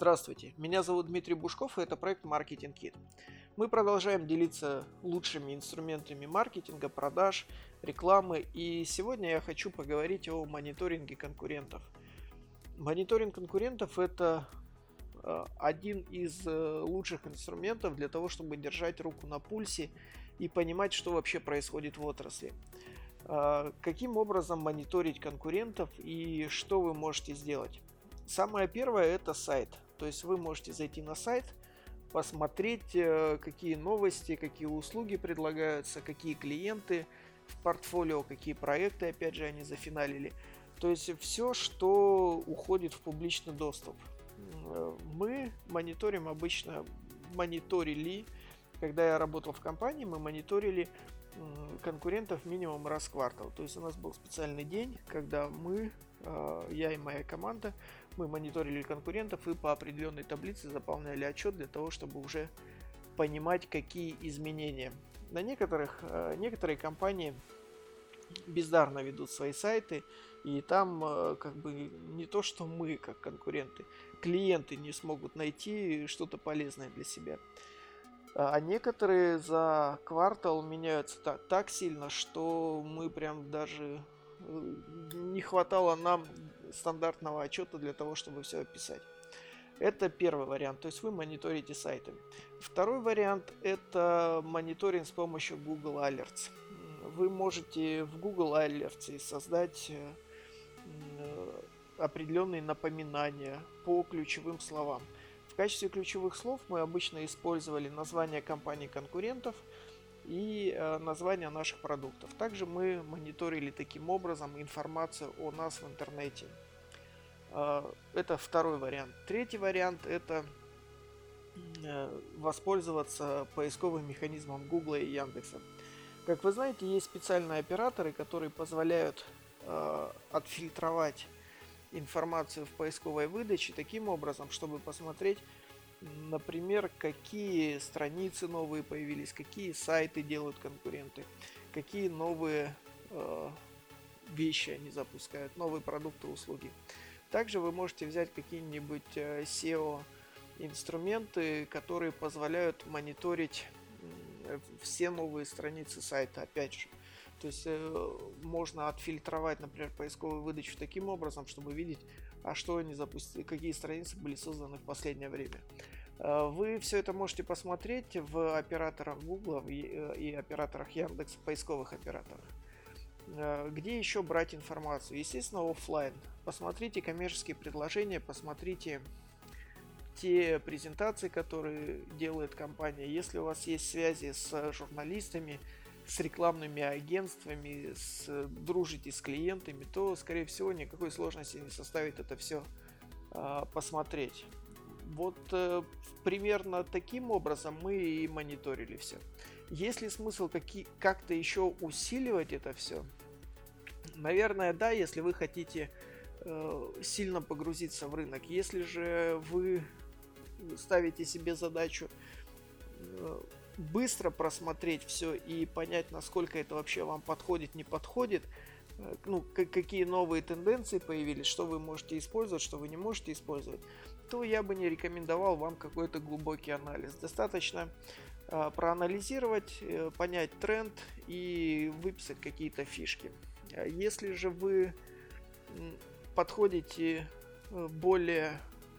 Здравствуйте, меня зовут Дмитрий Бушков, и это проект Marketing Kit. Мы продолжаем делиться лучшими инструментами маркетинга, продаж, рекламы, и сегодня я хочу поговорить о мониторинге конкурентов. Мониторинг конкурентов – это э, один из э, лучших инструментов для того, чтобы держать руку на пульсе и понимать, что вообще происходит в отрасли. Э, каким образом мониторить конкурентов и что вы можете сделать? Самое первое это сайт. То есть вы можете зайти на сайт, посмотреть, э, какие новости, какие услуги предлагаются, какие клиенты в портфолио, какие проекты, опять же, они зафиналили. То есть все, что уходит в публичный доступ. Э, мы мониторим обычно, мониторили, когда я работал в компании, мы мониторили конкурентов минимум раз в квартал. То есть у нас был специальный день, когда мы, э, я и моя команда, мы мониторили конкурентов и по определенной таблице заполняли отчет для того, чтобы уже понимать, какие изменения. На некоторых, э, некоторые компании бездарно ведут свои сайты, и там э, как бы не то, что мы как конкуренты, клиенты не смогут найти что-то полезное для себя. А некоторые за квартал меняются так, так сильно, что мы прям даже не хватало нам стандартного отчета для того, чтобы все описать. Это первый вариант, то есть вы мониторите сайты. Второй вариант это мониторинг с помощью Google Alerts. Вы можете в Google Alerts создать э, определенные напоминания по ключевым словам. В качестве ключевых слов мы обычно использовали название компаний конкурентов и э, название наших продуктов. Также мы мониторили таким образом информацию о нас в интернете. Э, это второй вариант. Третий вариант это э, воспользоваться поисковым механизмом Google и Яндекса. Как вы знаете, есть специальные операторы, которые позволяют отфильтровать информацию в поисковой выдаче таким образом, чтобы посмотреть, например, какие страницы новые появились, какие сайты делают конкуренты, какие новые э, вещи они запускают, новые продукты, услуги. Также вы можете взять какие-нибудь э, SEO инструменты, которые позволяют мониторить все новые страницы сайта, опять же. То есть э, можно отфильтровать, например, поисковую выдачу таким образом, чтобы видеть, а что они запустили, какие страницы были созданы в последнее время. Э, вы все это можете посмотреть в операторах Google и, э, и операторах Яндекс, поисковых операторах. Э, где еще брать информацию? Естественно, офлайн. Посмотрите коммерческие предложения, посмотрите те презентации, которые делает компания. Если у вас есть связи с журналистами, с рекламными агентствами, с, дружите с клиентами, то, скорее всего, никакой сложности не составит это все а, посмотреть. Вот э, примерно таким образом мы и мониторили все. Есть ли смысл как-то еще усиливать это все? Наверное, да, если вы хотите э, сильно погрузиться в рынок. Если же вы ставите себе задачу э, быстро просмотреть все и понять, насколько это вообще вам подходит, не подходит, э, ну, какие новые тенденции появились, что вы можете использовать, что вы не можете использовать, то я бы не рекомендовал вам какой-то глубокий анализ. Достаточно э, проанализировать, э, понять тренд и выписать какие-то фишки. А если же вы подходите э, более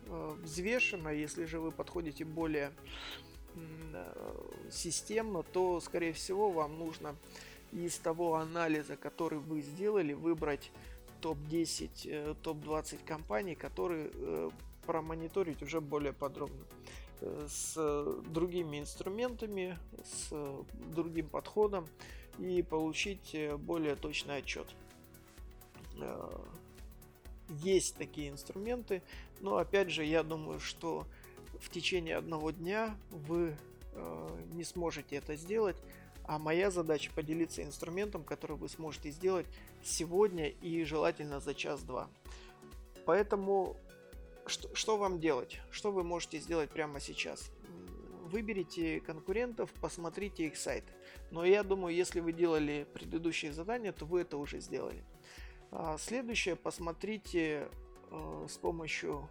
э, взвешенно, если же вы подходите более системно, то, скорее всего, вам нужно из того анализа, который вы сделали, выбрать топ-10, э, топ-20 компаний, которые э, промониторить уже более подробно э, с другими инструментами, с другим подходом и получить более точный отчет. Есть такие инструменты, но опять же я думаю, что в течение одного дня вы э, не сможете это сделать, а моя задача поделиться инструментом, который вы сможете сделать сегодня и желательно за час-два. Поэтому что, что вам делать? Что вы можете сделать прямо сейчас? Выберите конкурентов, посмотрите их сайт. Но я думаю, если вы делали предыдущие задания, то вы это уже сделали. А следующее, посмотрите э, с помощью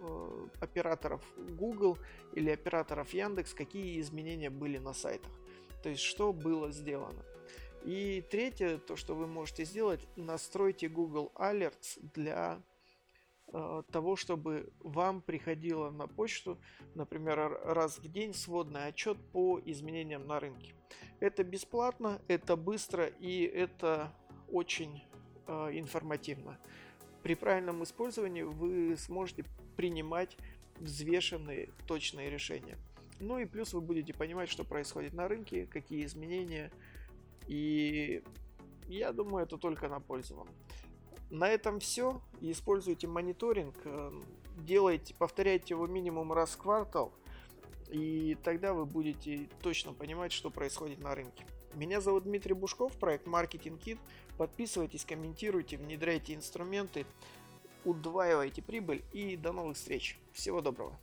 э, операторов Google или операторов Яндекс, какие изменения были на сайтах. То есть, что было сделано. И третье, то, что вы можете сделать, настройте Google Alerts для того, чтобы вам приходило на почту, например, раз в день сводный отчет по изменениям на рынке. Это бесплатно, это быстро и это очень э, информативно. При правильном использовании вы сможете принимать взвешенные, точные решения. Ну и плюс вы будете понимать, что происходит на рынке, какие изменения. И я думаю, это только на пользу вам. На этом все. Используйте мониторинг, э, делайте, повторяйте его минимум раз в квартал, и тогда вы будете точно понимать, что происходит на рынке. Меня зовут Дмитрий Бушков, проект Marketing Kit. Подписывайтесь, комментируйте, внедряйте инструменты, удваивайте прибыль и до новых встреч. Всего доброго.